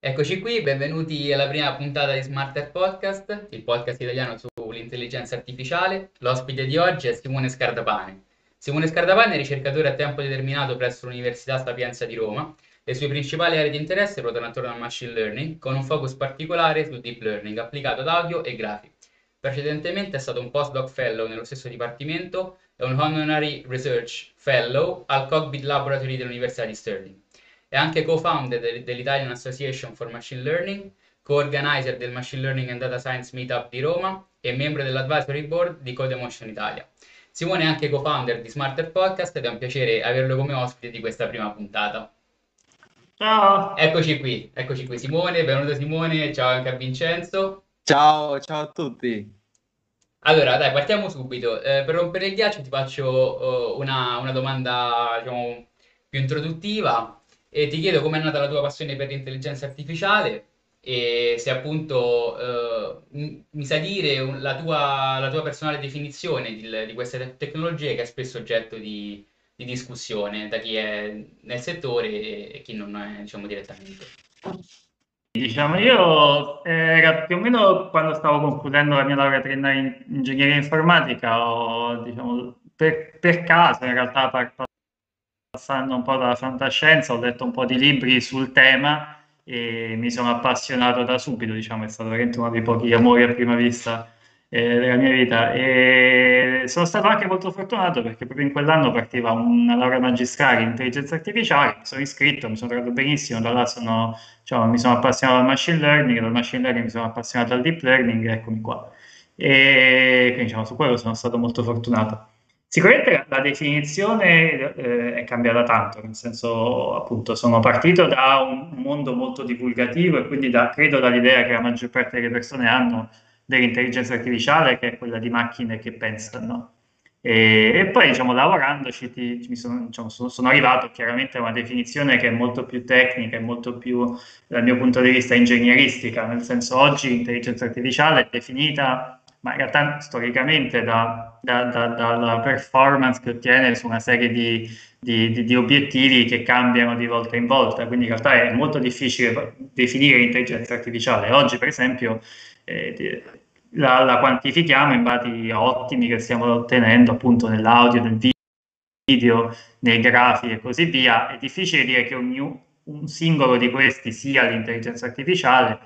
Eccoci qui, benvenuti alla prima puntata di Smarter Podcast, il podcast italiano sull'intelligenza artificiale. L'ospite di oggi è Simone Scardapane. Simone Scardapane è ricercatore a tempo determinato presso l'Università Sapienza di Roma. Le sue principali aree di interesse ruotano attorno al machine learning, con un focus particolare sul deep learning applicato ad audio e grafici. Precedentemente è stato un postdoc fellow nello stesso dipartimento e un honorary research fellow al Cockpit Laboratory dell'Università di Stirling. È anche co-founder dell'Italian Association for Machine Learning, co-organizer del Machine Learning and Data Science Meetup di Roma e membro dell'advisory board di Codemotion Italia. Simone è anche co-founder di Smarter Podcast ed è un piacere averlo come ospite di questa prima puntata. Ciao! Eccoci qui, eccoci qui Simone, benvenuto Simone, ciao anche a Vincenzo. Ciao, ciao a tutti. Allora, dai, partiamo subito. Eh, per rompere il ghiaccio ti faccio uh, una, una domanda, diciamo, più introduttiva e ti chiedo com'è nata la tua passione per l'intelligenza artificiale e se appunto eh, mi sa dire la tua, la tua personale definizione di, di queste te- tecnologie che è spesso oggetto di, di, discussione da chi è nel settore e, e chi non è diciamo direttamente. Diciamo, io era più o meno quando stavo concludendo la mia laurea triennale in ingegneria informatica, ho, diciamo, per, per caso in realtà passando un po' dalla fantascienza, ho letto un po' di libri sul tema e mi sono appassionato da subito, diciamo, è stato veramente uno dei pochi amori a prima vista eh, della mia vita. E sono stato anche molto fortunato perché proprio in quell'anno partiva una laurea magistrale in intelligenza artificiale, mi sono iscritto, mi sono trovato benissimo, da là sono, diciamo, mi sono appassionato al machine learning, dal machine learning mi sono appassionato al deep learning, eccomi qua. E quindi diciamo, su quello sono stato molto fortunato. Sicuramente la definizione eh, è cambiata tanto, nel senso appunto sono partito da un mondo molto divulgativo e quindi da, credo dall'idea che la maggior parte delle persone hanno dell'intelligenza artificiale, che è quella di macchine che pensano. E, e poi diciamo lavorandoci ti, sono, diciamo, sono, sono, arrivato chiaramente a una definizione che è molto più tecnica e molto più dal mio punto di vista ingegneristica, nel senso oggi l'intelligenza artificiale è definita ma in realtà storicamente da, da, da, dalla performance che ottiene su una serie di, di, di, di, obiettivi che cambiano di volta in volta, quindi in realtà è molto difficile definire l'intelligenza artificiale. Oggi per esempio eh, la, la, quantifichiamo in dati ottimi che stiamo ottenendo appunto nell'audio, nel video, nei grafi e così via. È difficile dire che ogni, un singolo di questi sia l'intelligenza artificiale,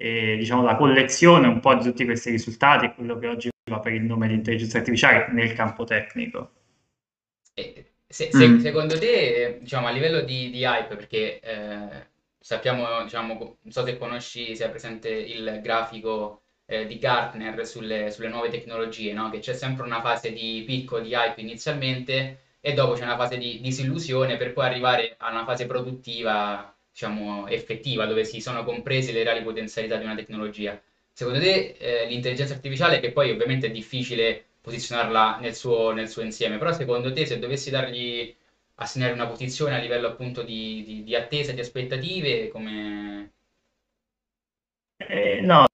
e diciamo, la collezione un po' di tutti questi risultati è quello che oggi va per il nome di intelligenza artificiale nel campo tecnico. Se, se, mm. Secondo te, diciamo, a livello di, di hype, perché eh, sappiamo, diciamo, non so se conosci, se è presente il grafico eh, di Gartner sulle, sulle nuove tecnologie, no? che c'è sempre una fase di picco, di hype inizialmente e dopo c'è una fase di disillusione per poi arrivare a una fase produttiva diciamo, effettiva, dove si sono comprese le reali potenzialità di una tecnologia. Secondo te eh, l'intelligenza artificiale, che poi ovviamente è difficile posizionarla nel suo, nel suo, insieme, però secondo te se dovessi dargli, assegnare una posizione a livello appunto di, di, di attesa, di aspettative, come... Eh, no,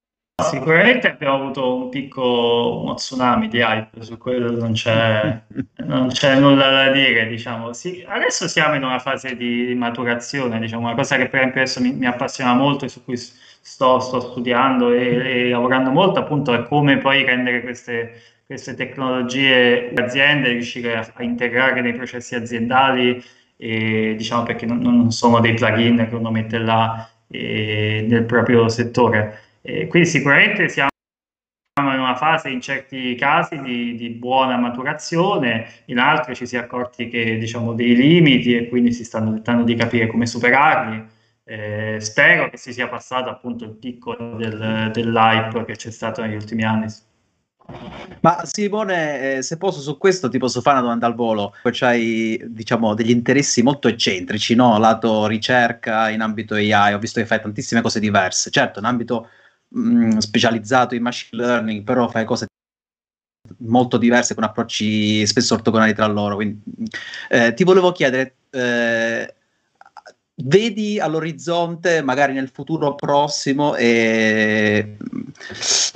Sicuramente abbiamo avuto un piccolo uno tsunami di hype, su quello non c'è, non c'è nulla da dire, diciamo. Sì, adesso siamo in una fase di maturazione, diciamo, una cosa che per esempio adesso mi, mi appassiona molto e su cui sto, sto studiando e, e, lavorando molto, appunto, è come poi rendere queste, queste tecnologie aziende, riuscire a, a integrare nei processi aziendali, e, diciamo, perché non, non sono dei plugin che uno mette là e, nel proprio settore. E quindi sicuramente siamo in una fase in certi casi di, di, buona maturazione, in altri ci si è accorti che diciamo dei limiti e quindi si stanno tentando di capire come superarli. Eh, spero che si sia passato appunto il picco del, dell'hype che c'è stato negli ultimi anni. Ma Simone, eh, se posso su questo ti posso fare una domanda al volo. C'hai, diciamo, degli interessi molto eccentrici, no? Lato ricerca in ambito AI, ho visto che fai tantissime cose diverse. Certo, in ambito mh, specializzato in machine learning, però fai cose molto diverse con approcci spesso ortogonali tra loro. Quindi, eh, ti volevo chiedere, eh, vedi all'orizzonte, magari nel futuro prossimo, eh,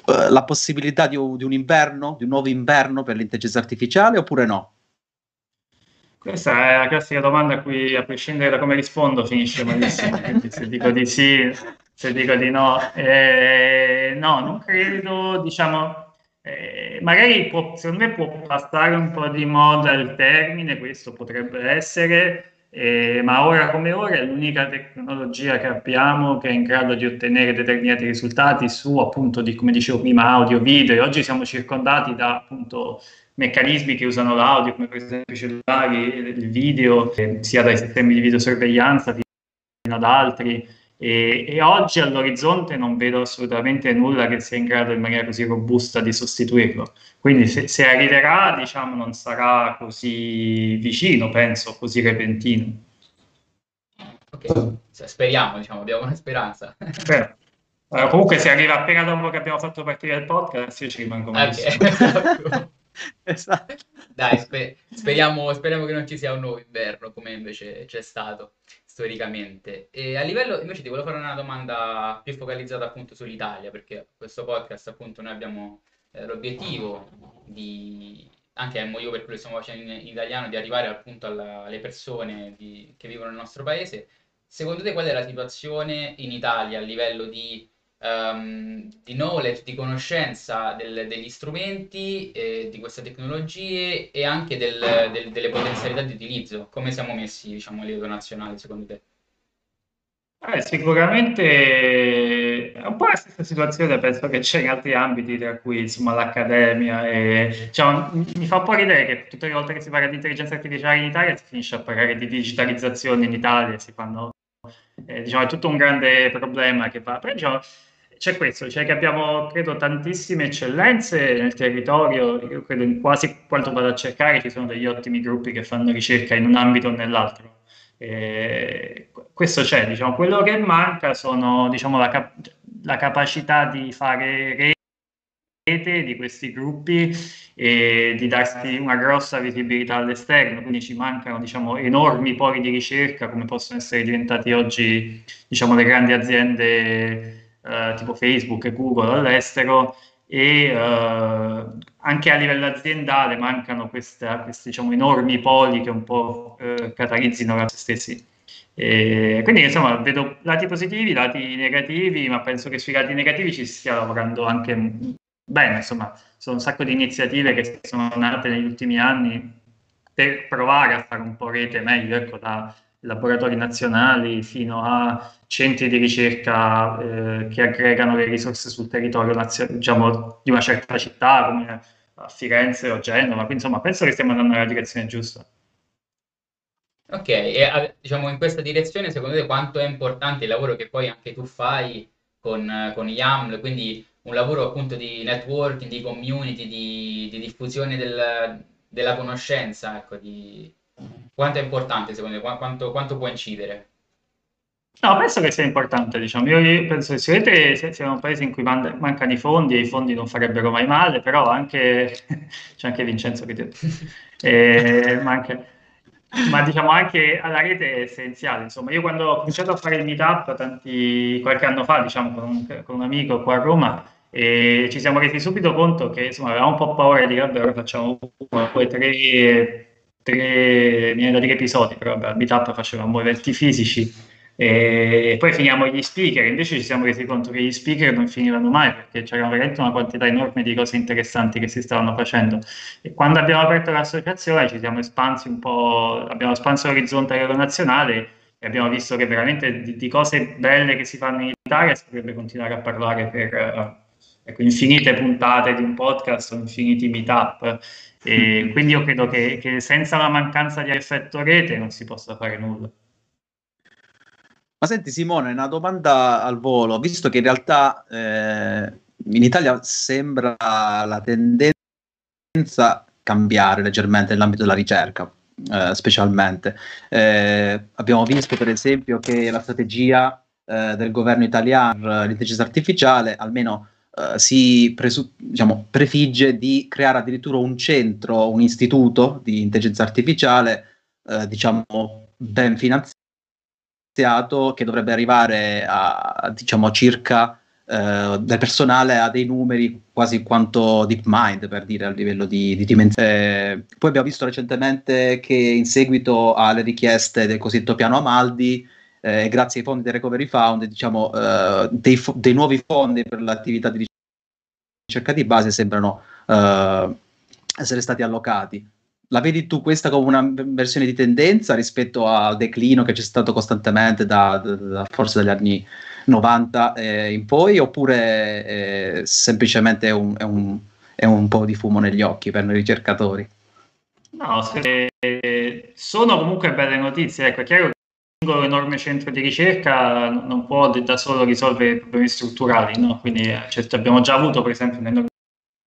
la possibilità di, di, un inverno, di un nuovo inverno per l'intelligenza artificiale oppure no? Questa è la classica domanda a cui, a prescindere da come rispondo, finisce malissimo. Se dico di sì, se dico di no. Eh, no, non credo, diciamo, eh, magari può, secondo me può passare un po' di moda il termine, questo potrebbe essere, eh, ma ora come ora è l'unica tecnologia che abbiamo che è in grado di ottenere determinati risultati su appunto di, come dicevo prima, audio, video e oggi siamo circondati da appunto meccanismi che usano l'audio come per esempio i cellulari, il video, eh, sia dai sistemi di videosorveglianza fino ad altri e, e, oggi all'orizzonte non vedo assolutamente nulla che sia in grado in maniera così robusta di sostituirlo. Quindi se, se arriverà, diciamo, non sarà così vicino, penso, così repentino. Ok, speriamo, diciamo, abbiamo una speranza. Beh, allora, comunque se arriva appena dopo che abbiamo fatto partire il podcast, io ci rimango okay. esatto. esatto. Dai, sper- speriamo, speriamo che non ci sia un nuovo inverno come invece c'è stato storicamente. E a livello, invece ti volevo fare una domanda più focalizzata appunto sull'Italia, perché questo podcast appunto noi abbiamo eh, l'obiettivo di, anche è il motivo per cui lo stiamo facendo in, in italiano, di arrivare appunto alla, alle persone di, che vivono nel nostro paese. Secondo te qual è la situazione in Italia a livello di um, di knowledge, di conoscenza del, degli strumenti, eh, di queste tecnologie e anche del, del, delle potenzialità di utilizzo. Come siamo messi, diciamo, a livello nazionale, secondo te? Eh, sicuramente è un po' la stessa situazione, penso che c'è in altri ambiti, tra cui insomma, l'accademia. E, cioè, mi fa un po' ridere che tutte le volte che si parla di intelligenza artificiale in Italia si finisce a parlare di digitalizzazione in Italia, si fanno, eh, diciamo, è tutto un grande problema che va. Però, diciamo, c'è questo, cioè che abbiamo, credo, tantissime eccellenze nel territorio, io credo in quasi quanto vado a cercare ci sono degli ottimi gruppi che fanno ricerca in un ambito o nell'altro. E questo c'è, diciamo, quello che manca sono diciamo, la, cap- la capacità di fare rete di questi gruppi e di darsi una grossa visibilità all'esterno, quindi ci mancano diciamo, enormi poli di ricerca come possono essere diventati oggi diciamo, le grandi aziende eh, tipo Facebook e Google all'estero e eh, anche a livello aziendale mancano questa, questi diciamo, enormi poli che un po' eh, catalizzino se stessi. E quindi insomma vedo lati positivi, lati negativi, ma penso che sui lati negativi ci stia lavorando anche bene, insomma, sono un sacco di iniziative che sono nate negli ultimi anni per provare a fare un po' rete meglio, ecco, da laboratori nazionali fino a centri di ricerca eh, che aggregano le risorse sul territorio nazio- diciamo, di una certa città come a Firenze o Genova, quindi insomma penso che stiamo andando nella direzione giusta. Ok, e diciamo in questa direzione secondo te quanto è importante il lavoro che poi anche tu fai con, con YAML, quindi un lavoro appunto di networking, di community, di, di diffusione del, della conoscenza, ecco, di, quanto è importante secondo te? Quanto, quanto può incidere? No, penso che sia importante, diciamo. Io penso che sicuramente siamo un paese in cui man- mancano i fondi e i fondi non farebbero mai male, però anche c'è anche Vincenzo che ti... eh, manca... ma diciamo anche alla rete è essenziale. Insomma, io quando ho cominciato a fare il meetup tanti, qualche anno fa, diciamo, con un, con un amico qua a Roma, e ci siamo resi subito conto che insomma avevamo un po' paura di vabbè ora facciamo uno, poi tre tre, viene da dire episodi, però vabbè, al meetup facevamo eventi fisici. E poi finiamo gli speaker, invece ci siamo resi conto che gli speaker non finivano mai perché c'era veramente una quantità enorme di cose interessanti che si stavano facendo. E quando abbiamo aperto l'associazione ci siamo espansi un po', abbiamo espanso l'orizzonte nazionale e abbiamo visto che veramente di, di, cose belle che si fanno in Italia si potrebbe continuare a parlare per ecco, infinite puntate di un podcast o infiniti meetup e quindi io credo che, che senza la mancanza di effetto rete non si possa fare nulla. Ma senti Simone, una domanda al volo, visto che in realtà eh, in Italia sembra la tendenza cambiare leggermente nell'ambito della ricerca, eh, specialmente. Eh, abbiamo visto per esempio che la strategia eh, del governo italiano, l'intelligenza artificiale, almeno eh, si presu- diciamo, prefigge di creare addirittura un centro, un istituto di intelligenza artificiale, uh, diciamo, ben finanziato, che dovrebbe arrivare a, diciamo, circa uh, del personale a dei numeri quasi quanto DeepMind, per dire, a livello di, di dimensione. Eh, poi abbiamo visto recentemente che in seguito alle richieste del cosiddetto piano Amaldi, eh, grazie ai fondi del Recovery Fund, diciamo, eh, dei, fo- dei, nuovi fondi per l'attività di ricerca di base sembrano eh, essere stati allocati. La vedi tu questa come una versione di tendenza rispetto al declino che c'è stato costantemente da, da, da forse dagli anni 90 eh, in poi, oppure eh, semplicemente un, è, un, è un po' di fumo negli occhi per noi ricercatori? No, sono comunque belle notizie. Ecco, è chiaro un enorme centro di ricerca non può da solo risolvere i problemi strutturali, no? Quindi eh, certo, abbiamo già avuto, per esempio, un enorme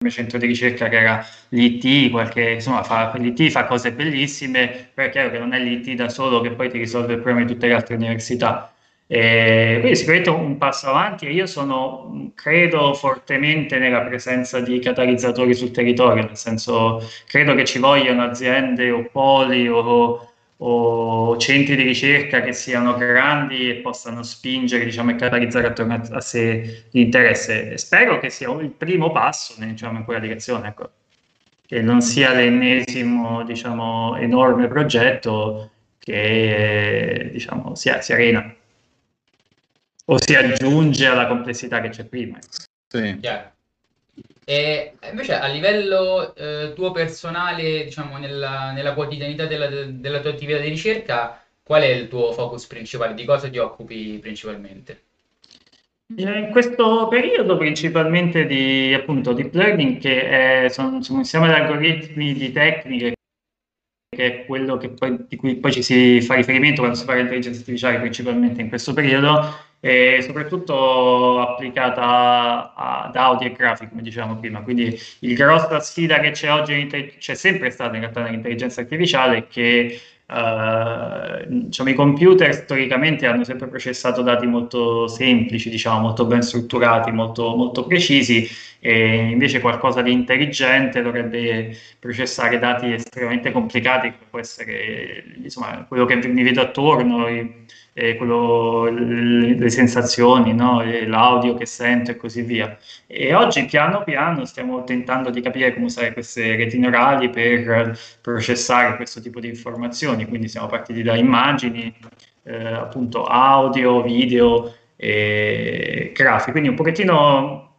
centro di ricerca che era l'IT, qualche, insomma, fa, l'IT fa cose bellissime, però è chiaro che non è l'IT da solo che poi ti risolve il problema di tutte le altre università. E quindi sicuramente un passo avanti e io sono, credo fortemente nella presenza di catalizzatori sul territorio, nel senso credo che ci vogliano aziende o poli o, o centri di ricerca che siano grandi e possano spingere diciamo, e catalizzare attorno a, a sé l'interesse. Spero che sia il primo passo diciamo, in quella direzione, ecco. che non sia l'ennesimo diciamo, enorme progetto che diciamo, si, si arena o si aggiunge alla complessità che c'è prima. Sì. Chiaro. E invece a livello eh, tuo personale, diciamo, nella, nella quotidianità della, della, tua attività di ricerca, qual è il tuo focus principale? Di cosa ti occupi principalmente? In questo periodo principalmente di appunto deep learning che è, sono, sono insieme di algoritmi, di tecniche che è quello che poi, di cui poi ci si fa riferimento quando si parla di intelligenza artificiale principalmente in questo periodo e soprattutto applicata ad audio e grafica, come dicevamo prima. Quindi il grossa sfida che c'è oggi, c'è sempre stata in realtà nell'intelligenza artificiale, che Uh, diciamo, i computer storicamente hanno sempre processato dati molto semplici, diciamo, molto ben strutturati, molto, molto precisi, e invece qualcosa di intelligente dovrebbe processare dati estremamente complicati, che può essere insomma, quello che mi vedo attorno, i, eh, quello, le, sensazioni, no? l'audio che sento e così via. E oggi piano piano stiamo tentando di capire come usare queste reti neurali per processare questo tipo di informazioni, quindi siamo partiti da immagini, eh, appunto audio, video e grafici, quindi un pochettino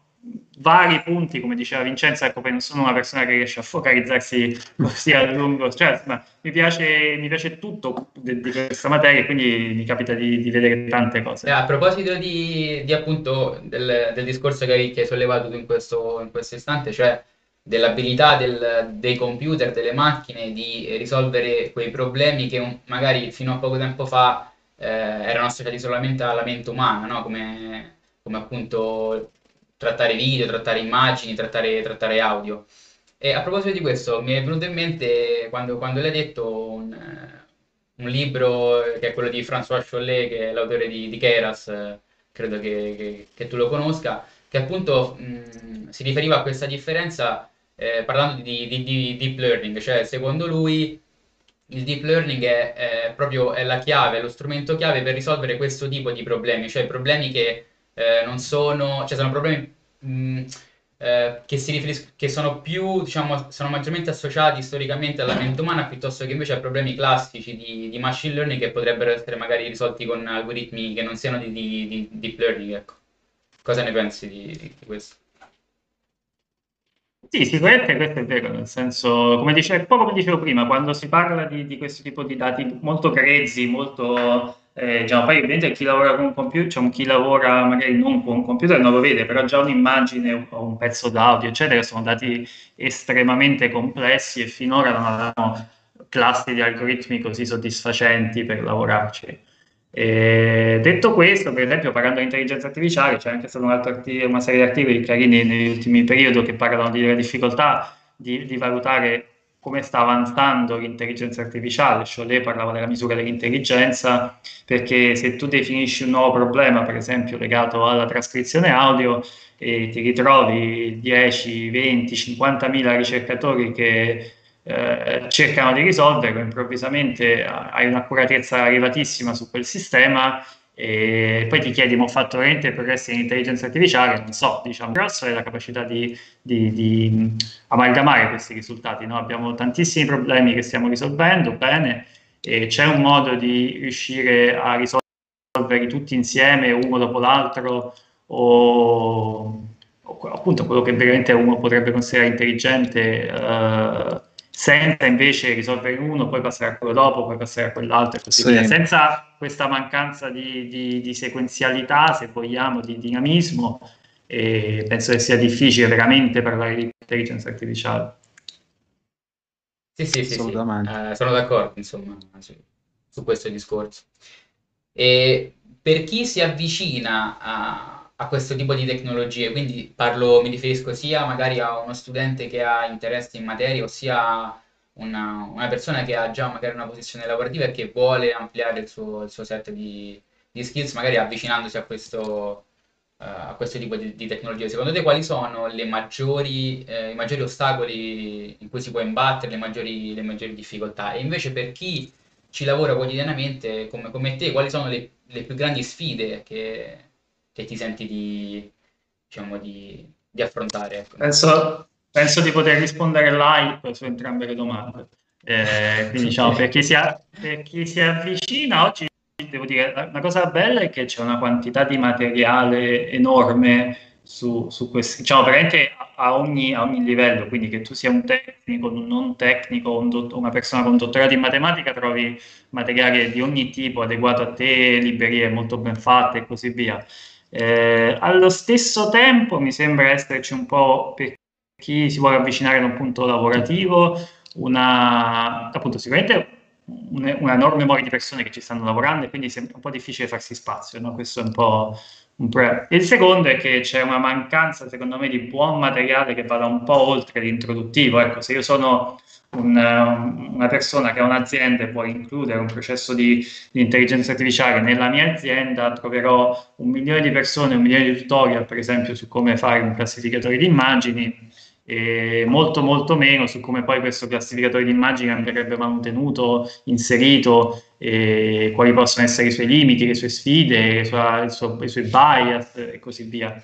vari punti, come diceva Vincenzo, ecco, non sono una persona che riesce a focalizzarsi così a lungo, cioè, ma mi, piace, mi piace tutto di, di, questa materia quindi mi capita di, di vedere tante cose. Eh, a proposito di, di appunto del, del, discorso che hai, che hai sollevato in questo, in questo istante, cioè dell'abilità del, dei computer, delle macchine di risolvere quei problemi che un, magari fino a poco tempo fa eh, erano associati solamente alla mente umana, no? come, come appunto trattare video, trattare immagini, trattare, trattare audio. E a proposito di questo, mi è venuto in mente quando, quando l'hai detto un, un, libro che è quello di François Chollet, che è l'autore di, di Keras, credo che, che, che, tu lo conosca, che appunto mh, si riferiva a questa differenza eh, parlando di, di, di, deep learning, cioè secondo lui il deep learning è, è proprio è la chiave, lo strumento chiave per risolvere questo tipo di problemi, cioè problemi che eh, non sono, cioè sono problemi mh, mm, eh, che, si riferis- che sono più, diciamo, sono maggiormente associati storicamente alla mente umana piuttosto che invece a problemi classici di, di machine learning che potrebbero essere magari risolti con algoritmi che non siano di, di, di deep learning, ecco. Cosa ne pensi di, questo? Sì, sicuramente questo è vero, nel senso, come dicevo, un po' come dicevo prima, quando si parla di, di questo tipo di dati molto grezzi, molto eh, diciamo, poi ovviamente chi lavora con un computer, cioè chi lavora magari non con un computer non lo vede, però già un'immagine o un pezzo d'audio, eccetera, sono dati estremamente complessi e finora non avevamo classi di algoritmi così soddisfacenti per lavorarci. E detto questo, per esempio, parlando di intelligenza artificiale, c'è anche stata una serie di articoli carini negli ultimi periodi che parlano della difficoltà di, di valutare come sta avanzando l'intelligenza artificiale, Cholet parlava della misura dell'intelligenza, perché se tu definisci un nuovo problema, per esempio legato alla trascrizione audio, e ti ritrovi 10, 20, 50 mila ricercatori che eh, cercano di risolverlo, improvvisamente hai un'accuratezza arrivatissima su quel sistema e poi ti chiedi, ma ho fatto veramente progressi in intelligenza artificiale? Non so, diciamo, grosso è la capacità di, di, di amalgamare questi risultati. No? Abbiamo tantissimi problemi che stiamo risolvendo, bene, e c'è un modo di riuscire a risolverli tutti insieme, uno dopo l'altro, o, o appunto quello che veramente uno potrebbe considerare intelligente, eh, senza invece risolvere uno, poi passare a quello dopo, poi passare a quell'altro e così sì. via, senza questa mancanza di, di, di, sequenzialità, se vogliamo, di dinamismo, e penso che sia difficile veramente parlare di intelligenza artificiale. Sì, sì, sì, sì. Uh, sono d'accordo, insomma, su, su, questo discorso. E per chi si avvicina a, a, questo tipo di tecnologie, quindi parlo, mi riferisco sia magari a uno studente che ha interesse in materia, ossia una, una persona che ha già magari una posizione lavorativa e che vuole ampliare il suo, il suo set di, di skills, magari avvicinandosi a questo, uh, a questo tipo di, di, tecnologie. Secondo te quali sono maggiori, eh, i maggiori ostacoli in cui si può imbattere, le maggiori, le maggiori difficoltà? E invece per chi ci lavora quotidianamente come, come te, quali sono le, le più grandi sfide che, che, ti senti di, diciamo, di, di affrontare? Ecco? Penso, penso, di poter rispondere live su entrambe le domande. Eh, quindi diciamo, per chi, si, per chi si avvicina oggi devo dire, una cosa bella è che c'è una quantità di materiale enorme su, su questo, diciamo veramente a ogni, a ogni, livello, quindi che tu sia un tecnico, un non tecnico, un dott- una persona con dottorato in matematica, trovi materiale di ogni tipo adeguato a te, librerie molto ben fatte e così via. Eh, allo stesso tempo mi sembra esserci un po' per chi si vuole avvicinare da un punto lavorativo, una, appunto sicuramente un, una enorme mole di persone che ci stanno lavorando e quindi è un po' difficile farsi spazio, no? questo è un po' un problema. Il secondo è che c'è una mancanza, secondo me, di buon materiale che vada un po' oltre l'introduttivo. Ecco, se io sono un, una persona che ha un'azienda e vuole includere un processo di, di, intelligenza artificiale nella mia azienda, troverò un milione di persone, un milione di tutorial, per esempio, su come fare un classificatore di immagini e molto molto meno su come poi questo classificatore di immagini andrebbe mantenuto, inserito, quali possono essere i suoi limiti, le sue sfide, sue, suo, i suoi bias e così via.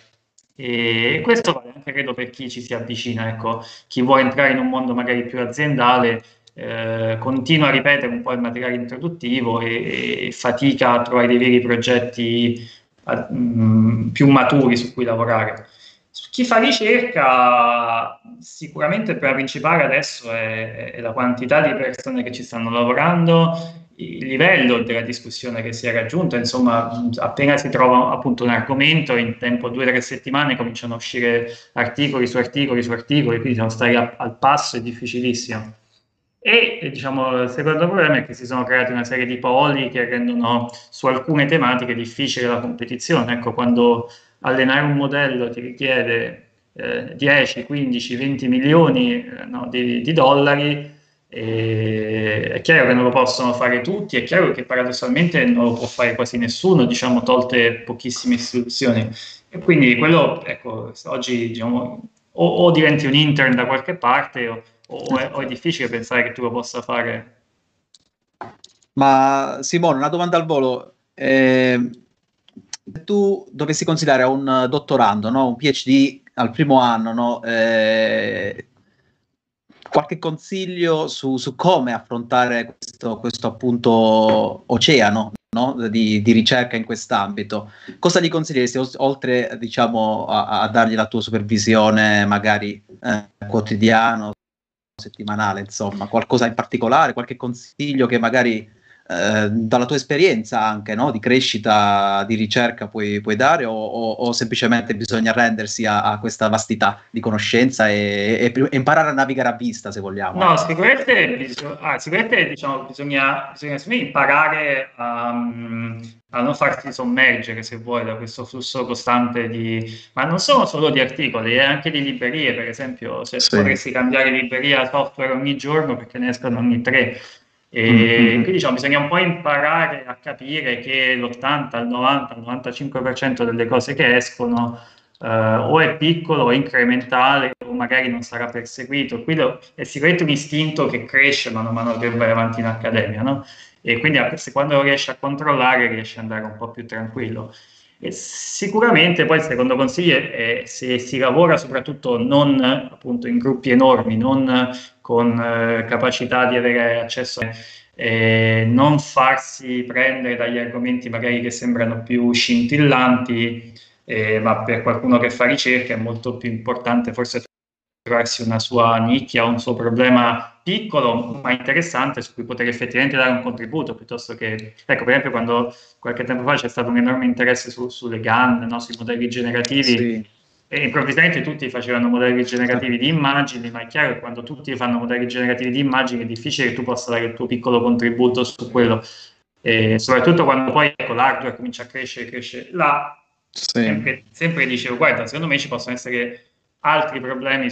E questo vale anche credo per chi ci si avvicina, ecco, chi vuole entrare in un mondo magari più aziendale eh, continua a ripetere un po' il materiale introduttivo e, e fatica a trovare dei veri progetti a, mh, più maturi su cui lavorare. Chi fa ricerca, sicuramente il problema principale adesso è, è, la quantità di persone che ci stanno lavorando, il livello della discussione che si è raggiunto, insomma, appena si trova appunto un argomento, in tempo due o tre settimane cominciano a uscire articoli su articoli su articoli, quindi diciamo, stare a, al passo è difficilissimo. E diciamo, il secondo problema è che si sono creati una serie di poli che rendono su alcune tematiche difficile la competizione. Ecco, quando allenare un modello ti richiede eh, 10, 15, 20 milioni eh, no, di, di, dollari, è chiaro che non lo possono fare tutti, è chiaro che paradossalmente non lo può fare quasi nessuno, diciamo, tolte pochissime istituzioni. E quindi quello, ecco, oggi diciamo, o, o diventi un intern da qualche parte o, o, è, o è difficile pensare che tu lo possa fare. Ma Simone, una domanda al volo. Eh, tu dovessi considerare un dottorando, no? un PhD al primo anno, no? eh, qualche consiglio su, su, come affrontare questo, questo appunto oceano no? di, di, ricerca in quest'ambito? Cosa gli consiglieresti oltre diciamo, a, a dargli la tua supervisione magari eh, quotidiano, settimanale, insomma, qualcosa in particolare, qualche consiglio che magari eh, dalla tua esperienza anche no? di crescita, di ricerca puoi, puoi dare o, o, o, semplicemente bisogna rendersi a, a, questa vastità di conoscenza e, e, imparare a navigare a vista se vogliamo? No, sicuramente, bisog- ah, sicuramente diciamo, bisogna, bisogna imparare a, a, non farsi sommergere se vuoi da questo flusso costante di, ma non sono solo di articoli, è anche di librerie per esempio, se sì. potresti cambiare libreria software ogni giorno perché ne escono ogni tre e mm-hmm. quindi diciamo, bisogna un po' imparare a capire che l'80, il 90, il 95% delle cose che escono eh, o è piccolo o incrementale o magari non sarà perseguito. Quello è sicuramente un istinto che cresce man mano che vai avanti in accademia, no? E quindi se quando lo riesci a controllare riesci ad andare un po' più tranquillo. E sicuramente poi il secondo consiglio è se si lavora soprattutto non appunto in gruppi enormi, non con eh, capacità di avere accesso e non farsi prendere dagli argomenti magari che sembrano più scintillanti, eh, ma per qualcuno che fa ricerca è molto più importante forse trovarsi una sua nicchia, un suo problema piccolo ma interessante su cui poter effettivamente dare un contributo piuttosto che, ecco per esempio quando qualche tempo fa c'è stato un enorme interesse su, sulle GAN, no? sui modelli generativi sì. E improvvisamente tutti facevano modelli generativi di immagini, ma è chiaro che quando tutti fanno modelli generativi di immagini è difficile che tu possa dare il tuo piccolo contributo su quello e soprattutto quando poi ecco, l'hardware comincia a crescere, cresce là, sì. sempre, sempre dicevo guarda secondo me ci possono essere altri problemi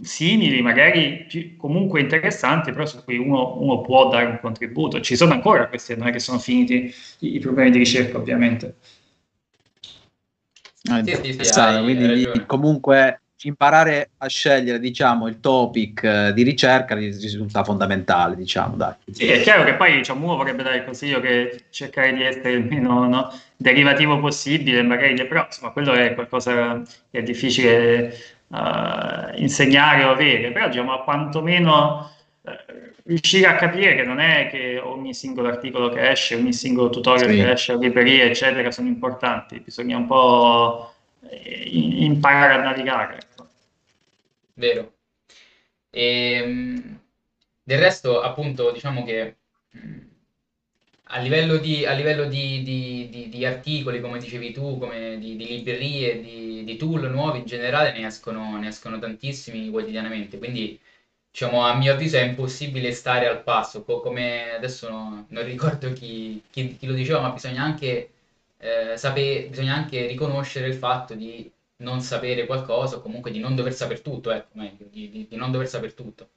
simili, magari più, comunque interessanti, però su cui uno, uno, può dare un contributo. Ci sono ancora questi, non è che sono finiti i, i problemi di ricerca, ovviamente. Ah, sì, sì, sì, hai, quindi hai comunque imparare a scegliere diciamo il topic eh, di ricerca risulta fondamentale diciamo dai. Sì, è chiaro che poi diciamo, uno vorrebbe dare il consiglio che cercare di essere il meno no, derivativo possibile magari però insomma quello è qualcosa che è difficile uh, insegnare o avere, però diciamo quantomeno uh, riuscire a capire che non è che ogni singolo articolo che esce, ogni singolo tutorial sì. che esce librerie, eccetera, sono importanti, bisogna un po' eh, imparare a navigare. Ecco. Vero. E, ehm, del resto, appunto, diciamo che mm, a livello di, a livello di, di, di, di articoli, come dicevi tu, come di, librerie, di, tool nuovi in generale, ne escono, ne escono tantissimi quotidianamente. Quindi, diciamo, a mio avviso è impossibile stare al passo. Come adesso no, non ricordo chi, chi, chi, lo diceva, ma bisogna anche, eh, sapere, bisogna anche riconoscere il fatto di non sapere qualcosa, o comunque di non dover sapere tutto, ecco, meglio, di, non dover sapere tutto.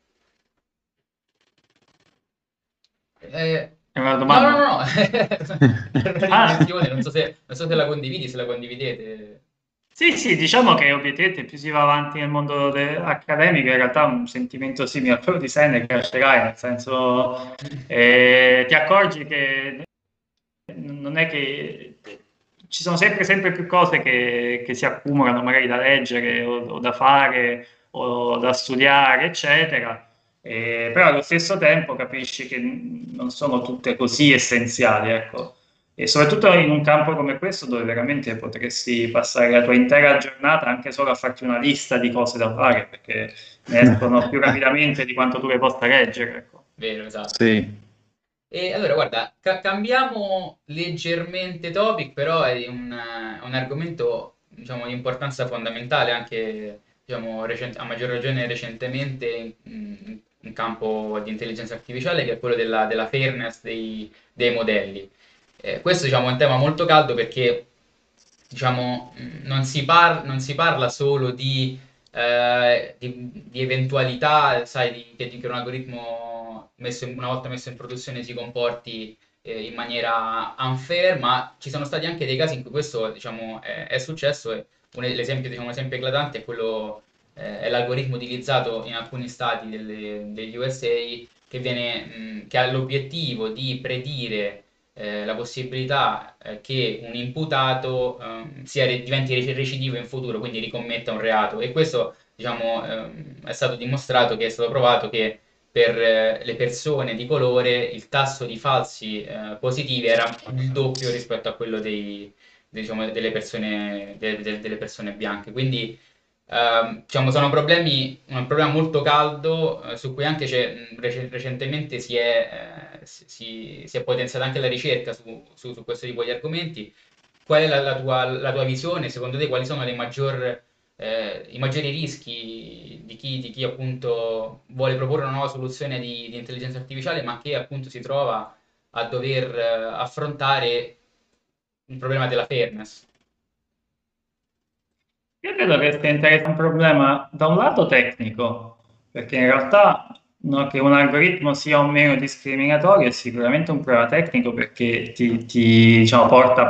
Eh, è una domanda? No, no, no, ah. non, so se, non so se la condividi, se la condividete. Sì, sì, diciamo che obiettivamente più si va avanti nel mondo de- accademico, in realtà un sentimento simile a quello di Seneca ce l'hai, nel senso eh, ti accorgi che non è che ci sono sempre, sempre più cose che, che si accumulano magari da leggere o, o da fare o da studiare, eccetera eh, però allo stesso tempo capisci che non sono tutte così essenziali, ecco. E soprattutto in un campo come questo dove veramente potresti passare la tua intera giornata anche solo a farti una lista di cose da fare, perché ne escono più rapidamente di quanto tu le possa leggere. Ecco. Vero, esatto. Sì. E allora, guarda, ca- cambiamo leggermente topic, però è un, un argomento diciamo, di importanza fondamentale anche diciamo, recent- a maggior ragione recentemente in, in campo di intelligenza artificiale, che è quello della, della fairness dei, dei modelli. Eh, questo diciamo, è un tema molto caldo perché diciamo, non, si par- non si parla solo di, eh, di, di eventualità, sai, di, che, che un algoritmo messo in, una volta messo in produzione si comporti eh, in maniera unfair, ma ci sono stati anche dei casi in cui questo diciamo, è, è successo. E un, l'esempio, diciamo, esempio eclatante è quello eh, è l'algoritmo utilizzato in alcuni stati delle, degli USA che, viene, mh, che ha l'obiettivo di predire eh, la possibilità eh, che un imputato ehm, sia, diventi recidivo in futuro, quindi ricommetta un reato. E questo diciamo, ehm, è stato dimostrato che è stato provato che per eh, le persone di colore il tasso di falsi positivi era il doppio rispetto a quello dei, diciamo, delle, persone, de, de, delle persone bianche. Quindi Uh, diciamo, sono problemi, un problema molto caldo uh, su cui anche rec- recentemente si è, uh, si, si è, potenziata anche la ricerca su, su, su, questo tipo di argomenti. Qual è la, la, tua, la tua, visione? Secondo te quali sono maggior, eh, i maggiori rischi di chi, di chi, appunto vuole proporre una nuova soluzione di, di, intelligenza artificiale ma che appunto si trova a dover eh, affrontare il problema della fairness? Io credo che sia un problema da un lato tecnico, perché in realtà no, che un algoritmo sia o meno discriminatorio è sicuramente un problema tecnico perché ti, ti diciamo, porta a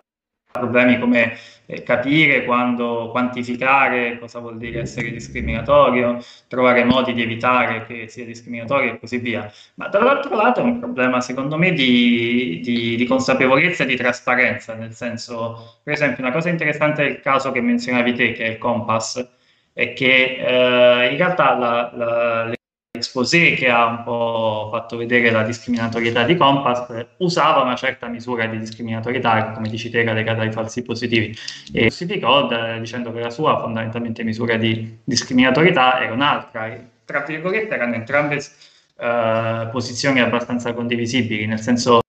problemi come eh, capire quando quantificare cosa vuol dire essere discriminatorio, trovare modi di evitare che sia discriminatorio e così via. Ma dall'altro lato è un problema, secondo me, di, di, di consapevolezza e di trasparenza, nel senso, per esempio, una cosa interessante del caso che menzionavi te, che è il Compass, è che eh, in realtà la, la, exposé che ha un po' fatto vedere la discriminatorietà di Compass, usava una certa misura di discriminatorietà, come dici te, legata ai falsi positivi, e giustificò dicendo che la sua fondamentalmente misura di discriminatorietà era un'altra. Tra virgolette erano entrambe uh, posizioni abbastanza condivisibili, nel senso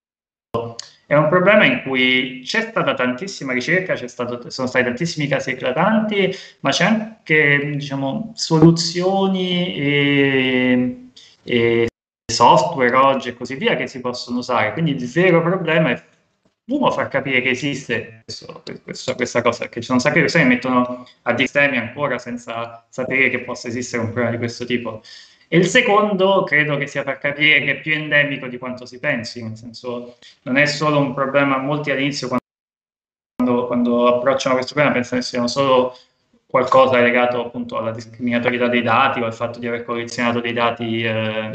è un problema in cui c'è stata tantissima ricerca, stato, sono stati tantissimi casi eclatanti, ma c'è anche diciamo, soluzioni e, e, software oggi e così via che si possono usare. Quindi il vero problema è uno far capire che esiste questo, questo, questa cosa, perché ci sono di persone che mettono a sistemi ancora senza sapere che possa esistere un problema di questo tipo. E il secondo credo che sia per capire che è più endemico di quanto si pensi, nel senso non è solo un problema, molti all'inizio quando, quando approcciano questo problema pensano che siano solo qualcosa legato appunto alla discriminatorietà dei dati o al fatto di aver collezionato dei dati eh,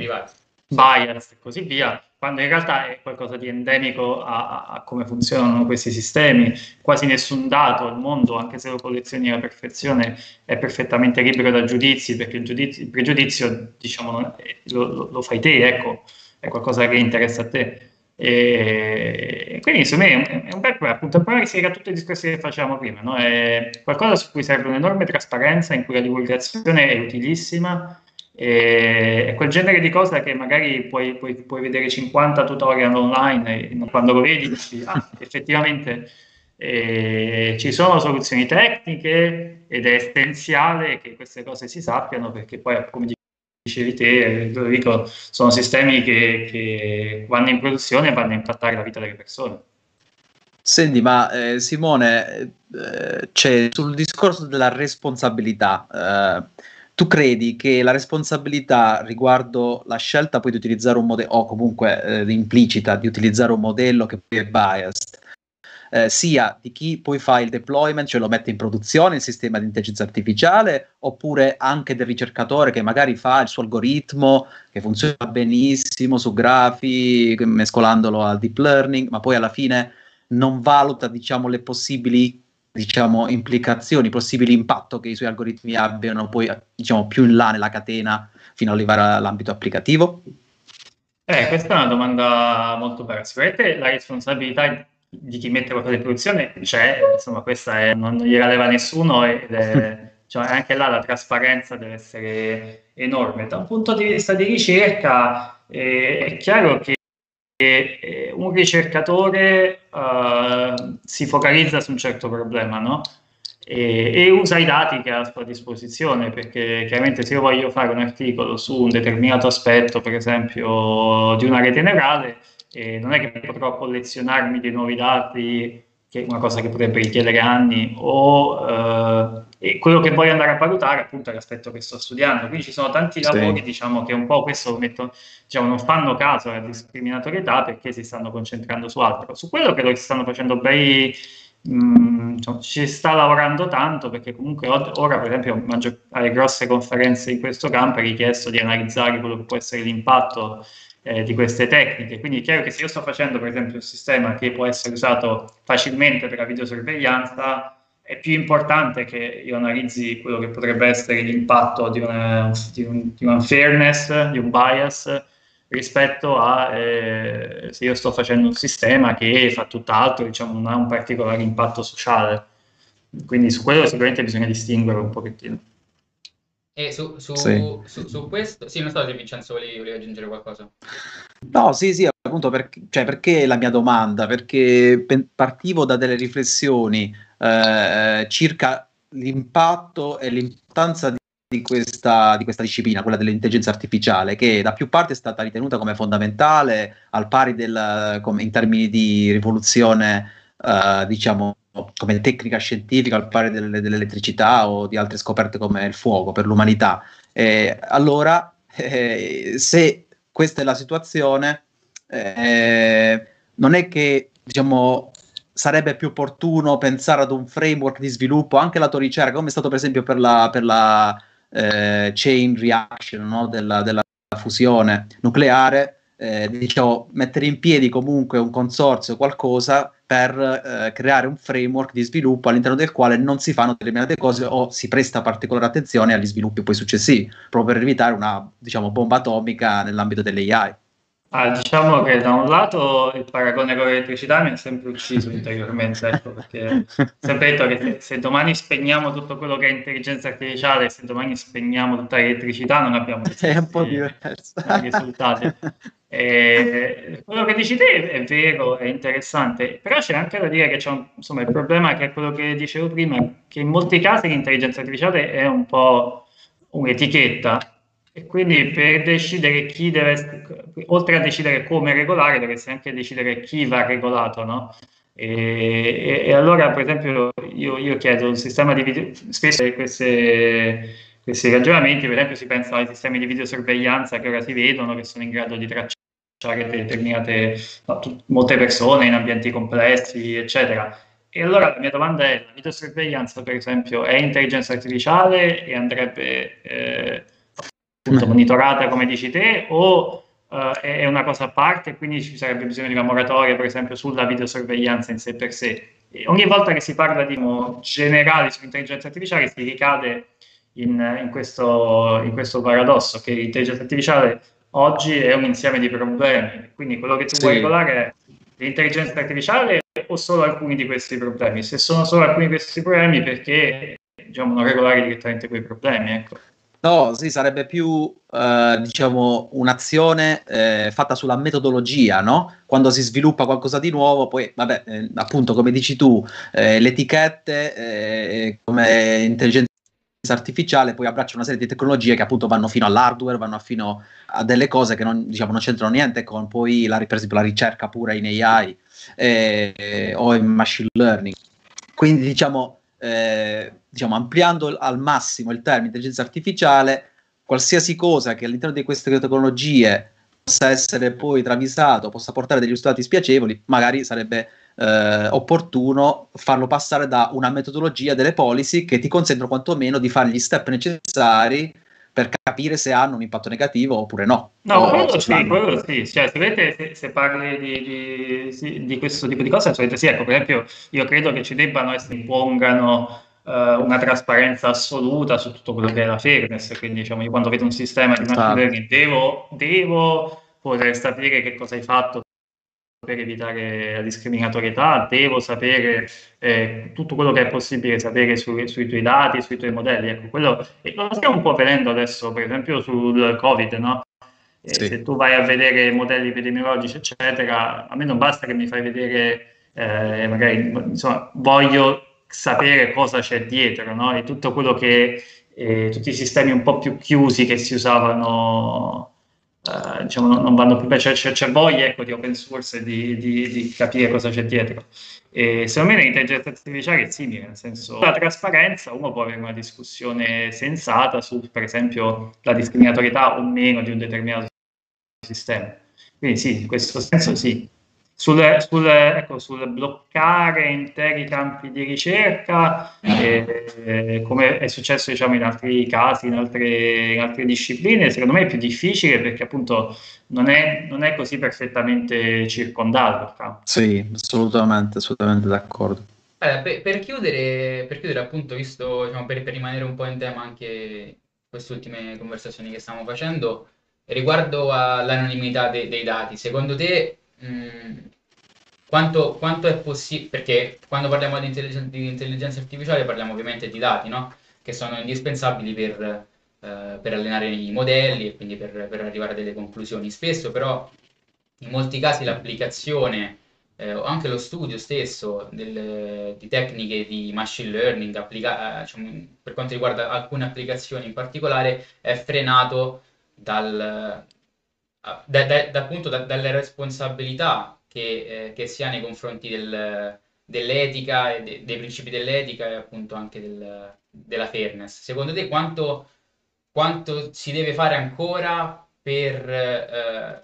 bias e così via, quando in realtà è qualcosa di endemico a, a, come funzionano questi sistemi. Quasi nessun dato al mondo, anche se lo collezioni alla perfezione, è perfettamente libero da giudizi, perché il, giudizio, il pregiudizio diciamo, lo, lo, fai te, ecco, è qualcosa che interessa a te. E quindi secondo me è un bel problema, appunto, un problema che si lega a tutti i discorsi che facciamo prima, no? è qualcosa su cui serve un'enorme trasparenza, in cui la divulgazione è utilissima, e è quel genere di cosa che magari puoi, puoi, puoi vedere 50 tutorial online e quando lo vedi dici, ah, effettivamente eh, ci sono soluzioni tecniche ed è essenziale che queste cose si sappiano perché poi, come dicevi te, Ludovico, sono sistemi che, che vanno in produzione e vanno a impattare la vita delle persone. Senti, ma eh, Simone, eh, c'è sul discorso della responsabilità. Eh, tu credi che la responsabilità riguardo la scelta poi di utilizzare un modello, o comunque eh, implicita di utilizzare un modello che è biased, eh, sia di chi poi fa il deployment, cioè lo mette in produzione il sistema di intelligenza artificiale, oppure anche del ricercatore che magari fa il suo algoritmo che funziona benissimo su grafi, mescolandolo al deep learning, ma poi alla fine non valuta diciamo, le possibili diciamo, implicazioni, possibili impatto che i suoi algoritmi abbiano poi diciamo, più in là nella catena fino ad arrivare all'ambito applicativo? Eh, questa è una domanda molto bella. Sicuramente la responsabilità di chi mette qualcosa in produzione c'è, insomma, questa è, non gliela leva nessuno ed è, cioè, anche là la trasparenza deve essere enorme. Da un punto di vista di ricerca eh, è chiaro che eh, un ricercatore uh, si focalizza su un certo problema, no? E, e, usa i dati che ha a sua disposizione, perché chiaramente se io voglio fare un articolo su un determinato aspetto, per esempio di una rete neurale, eh, non è che potrò collezionarmi dei nuovi dati, che è una cosa che potrebbe richiedere anni, o eh, e quello che voglio andare a valutare appunto è l'aspetto che sto studiando. Quindi ci sono tanti lavori, sì. diciamo, che un po' questo metto, diciamo, non fanno caso alla discriminatorietà perché si stanno concentrando su altro. Su quello credo che si stanno facendo bei. Mm, ci sta lavorando tanto perché comunque ora, per esempio, alle grosse conferenze in questo campo è richiesto di analizzare quello che può essere l'impatto eh, di queste tecniche. Quindi è chiaro che se io sto facendo, per esempio, un sistema che può essere usato facilmente per la videosorveglianza, è più importante che io analizzi quello che potrebbe essere l'impatto di, una, di, un, di unfairness, di un bias, rispetto a eh, se io sto facendo un sistema che fa tutt'altro, diciamo, non ha un particolare impatto sociale. Quindi su quello sicuramente bisogna distinguere un pochettino. E su, su, sì. su, su questo, sì, non so se Vincenzo volevi, volevi aggiungere qualcosa. No, sì, sì, appunto perché, cioè, perché la mia domanda? Perché partivo da delle riflessioni eh, circa l'impatto e l'importanza di, di, questa, di questa disciplina, quella dell'intelligenza artificiale, che da più parti è stata ritenuta come fondamentale, al pari del, come in termini di rivoluzione, eh, diciamo, come tecnica scientifica, al pari delle, dell'elettricità o di altre scoperte come il fuoco per l'umanità. Eh, allora, eh, se questa è la situazione, eh, non è che diciamo sarebbe più opportuno pensare ad un framework di sviluppo anche la tua ricerca, come è stato per esempio per la, per la eh, chain reaction no? della, della, fusione nucleare, eh, diciamo, mettere in piedi comunque un consorzio, qualcosa per eh, creare un framework di sviluppo all'interno del quale non si fanno determinate cose o si presta particolare attenzione agli sviluppi poi successivi, proprio per evitare una diciamo, bomba atomica nell'ambito delle AI. Ah, diciamo che da un lato il paragone con l'elettricità mi ha sempre ucciso interiormente, ecco, perché sempre detto che se, se, domani spegniamo tutto quello che è intelligenza artificiale, se domani spegniamo tutta l'elettricità non abbiamo è un po' diverso. risultati. E quello che dici te è vero, è interessante, però c'è anche da dire che c'è un, insomma, il problema che è quello che dicevo prima, che in molti casi l'intelligenza artificiale è un po' un'etichetta e quindi per decidere chi deve, oltre a decidere come regolare, dovresti anche decidere chi va regolato, no? E, e, e allora, per esempio, io, io, chiedo un sistema di video, spesso queste, questi ragionamenti, per esempio, si pensano ai sistemi di videosorveglianza che ora si vedono, che sono in grado di tracciare determinate, no, molte persone in ambienti complessi, eccetera. E allora la mia domanda è, la videosorveglianza, per esempio, è intelligenza artificiale e andrebbe... Eh, appunto, monitorata come dici te o uh, è una cosa a parte e quindi ci sarebbe bisogno di una moratoria per esempio sulla videosorveglianza in sé per sé. E ogni volta che si parla di no, generali sull'intelligenza artificiale si ricade in, in, questo, in questo paradosso che l'intelligenza artificiale oggi è un insieme di problemi, quindi quello che tu sì. vuoi regolare è l'intelligenza artificiale o solo alcuni di questi problemi? Se sono solo alcuni di questi problemi, perché diciamo, non regolare direttamente quei problemi? Ecco. No, sì, sarebbe più, eh, diciamo, un'azione eh, fatta sulla metodologia, no? Quando si sviluppa qualcosa di nuovo, poi, vabbè, eh, appunto, come dici tu, eh, le etichette, eh, come intelligenza artificiale, poi abbraccia una serie di tecnologie che appunto vanno fino all'hardware, vanno fino a delle cose che non, diciamo, non c'entrano niente con poi, la, per esempio, la ricerca pure in AI eh, o in machine learning. Quindi, diciamo, eh, diciamo, ampliando al massimo il termine intelligenza artificiale, qualsiasi cosa che all'interno di queste tecnologie possa essere poi travisato, possa portare degli risultati spiacevoli, magari sarebbe eh, opportuno farlo passare da una metodologia delle policy che ti consentono quantomeno di fare gli step necessari per capire se hanno un impatto negativo oppure no. No, quello sì, quello sì. Cioè, se, se, se parli di, di, di, questo tipo di cose, sì, ecco, per esempio, io credo che ci debbano essere, impongano uh, una trasparenza assoluta su tutto quello che è la fairness, quindi diciamo, io quando vedo un sistema di machine esatto. devo, devo poter sapere che cosa hai fatto per evitare la discriminatorietà, devo sapere eh, tutto quello che è possibile sapere su, sui tuoi dati, sui tuoi modelli. Ecco, quello, e lo stiamo un po' vedendo adesso, per esempio sul Covid, no? Eh, sì. Se tu vai a vedere modelli epidemiologici, eccetera, a me non basta che mi fai vedere, eh, magari, insomma, voglio sapere cosa c'è dietro, no? E tutto quello che, eh, tutti i sistemi un po' più chiusi che si usavano Uh, diciamo, non, non, vanno più bene, c'è, c'è, voglia ecco, di open source e di, di, di, capire cosa c'è dietro. E secondo me l'intelligenza artificiale è simile, nel senso la trasparenza, uno può avere una discussione sensata su, per esempio, la discriminatorietà o meno di un determinato sistema. Quindi sì, in questo senso sì, sul, sul, ecco, sul, bloccare interi campi di ricerca, eh, come è successo diciamo, in altri casi, in altre, in altre, discipline, secondo me è più difficile perché appunto non è, non è così perfettamente circondato il campo. Sì, assolutamente, assolutamente d'accordo. Allora, per, per, chiudere, per chiudere, appunto, visto diciamo, per, per rimanere un po' in tema anche queste ultime conversazioni che stiamo facendo, riguardo all'anonimità de, dei dati, secondo te Mm, quanto, quanto, è possibile, perché quando parliamo di intelligenza, di intelligenza, artificiale parliamo ovviamente di dati, no? Che sono indispensabili per, eh, per, allenare i modelli e quindi per, per, arrivare a delle conclusioni. Spesso però in molti casi l'applicazione eh, o anche lo studio stesso del, di tecniche di machine learning applica, diciamo, per quanto riguarda alcune applicazioni in particolare è frenato dal, da, da, da, appunto da, dalle responsabilità che, eh, che, si ha nei confronti del, dell'etica e de, dei principi dell'etica e appunto anche del, della fairness. Secondo te quanto, quanto, si deve fare ancora per, eh,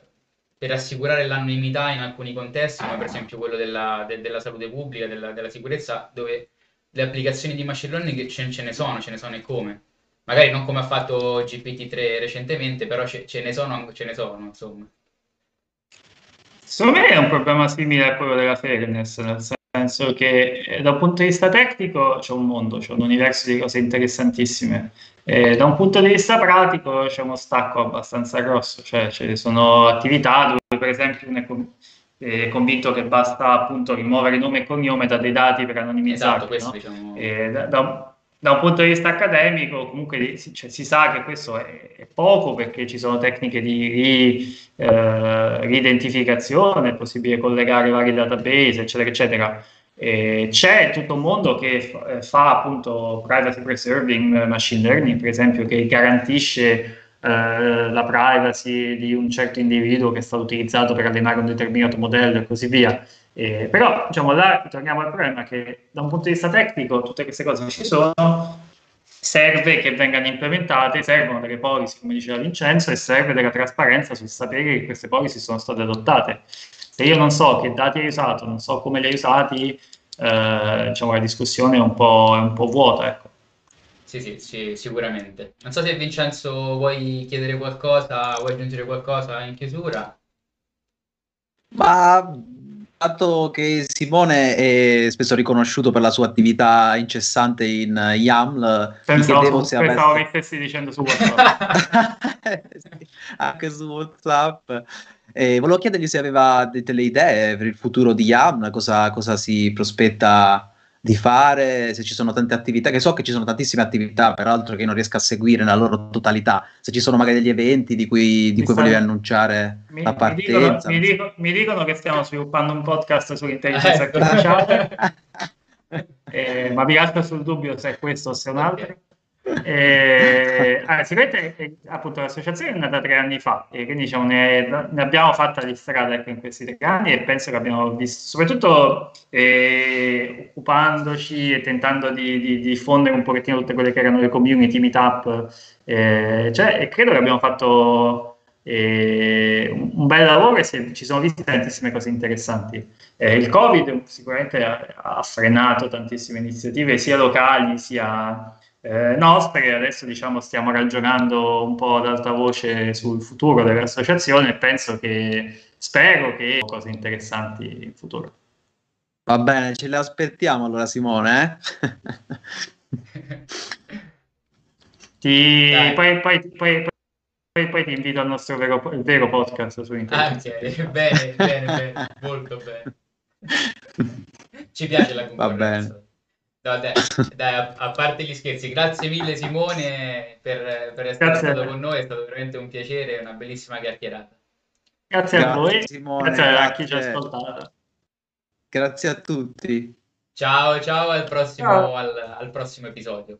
per assicurare l'anonimità in alcuni contesti, come per esempio quello della, de, della salute pubblica, della, della, sicurezza, dove le applicazioni di machine learning ce, ce ne sono, ce ne sono e come? Magari non come ha fatto GPT-3 recentemente, però ce, ce, ne sono, ce ne sono, insomma. Secondo me è un problema simile a quello della fairness, nel senso che eh, da un punto di vista tecnico c'è un mondo, c'è un universo di cose interessantissime. E da un punto di vista pratico c'è uno stacco abbastanza grosso, cioè ci sono attività dove per esempio uno è, con- è convinto che basta appunto rimuovere nome e cognome da dei dati per anonimizzarli. Esatto, questo no? diciamo... Da, da, da un punto di vista accademico, comunque cioè, si sa che questo è, è, poco perché ci sono tecniche di ri, eh, ridentificazione, è possibile collegare vari database, eccetera, eccetera. E c'è tutto un mondo che fa, eh, fa appunto privacy preserving machine learning, per esempio, che garantisce eh, la privacy di un certo individuo che è stato utilizzato per allenare un determinato modello e così via. Eh, però, diciamo, là torniamo al problema che da un punto di vista tecnico tutte queste cose ci sono, serve che vengano implementate, servono delle policy, come diceva Vincenzo, e serve della trasparenza sul sapere che queste policy sono state adottate. Se io non so che dati hai usato, non so come li hai usati, eh, diciamo, la discussione è un po', è un po vuota, ecco. Sì, sì, sì, sicuramente. Non so se Vincenzo vuoi chiedere qualcosa, vuoi aggiungere qualcosa in chiusura? Ma fatto che Simone è spesso riconosciuto per la sua attività incessante in YAML, pensavo, se pensavo avesse... che stessi dicendo su WhatsApp. Anche su WhatsApp. E volevo chiedergli se aveva delle idee per il futuro di YAML, cosa, cosa si prospetta di fare, se ci sono tante attività, che so che ci sono tantissime attività, peraltro che non riesco a seguire nella loro totalità, se ci sono magari degli eventi di cui, di cui volevi annunciare mi, la partenza. Mi dicono, mi, dico, mi dicono, che stiamo sviluppando un podcast sull'intelligenza ecco. artificiale, eh, ma vi lascio sul dubbio se è questo o se è un altro. Eh, ah, sicuramente appunto l'associazione è nata tre anni fa e quindi diciamo, ne, ne, abbiamo fatta di strada in questi tre anni e penso che abbiamo visto, soprattutto eh, occupandoci e tentando di, di, diffondere un pochettino tutte quelle che erano le community, meetup, eh, cioè, credo che abbiamo fatto eh, un, bel lavoro e si, ci sono viste tantissime cose interessanti. Eh, il Covid sicuramente ha, ha frenato tantissime iniziative sia locali sia eh, nostre. Adesso diciamo, stiamo ragionando un po' ad alta voce sul futuro dell'associazione e penso che spero che cose interessanti in futuro. Va bene, ce le aspettiamo allora Simone. Eh? ti, poi, poi, poi, poi, ti invito al nostro vero, vero podcast su internet. Ah, ok, bene, bene, bene, molto bene. Ci piace la concorrenza. Va bene. No, dai, dai, a, parte gli scherzi, grazie mille Simone per, per essere grazie stato con noi, è stato veramente un piacere e una bellissima chiacchierata. Grazie, grazie a voi, Simone, grazie, grazie a chi ci ha ascoltato. Grazie a tutti. Ciao, ciao, al prossimo, ciao. Al, al prossimo episodio.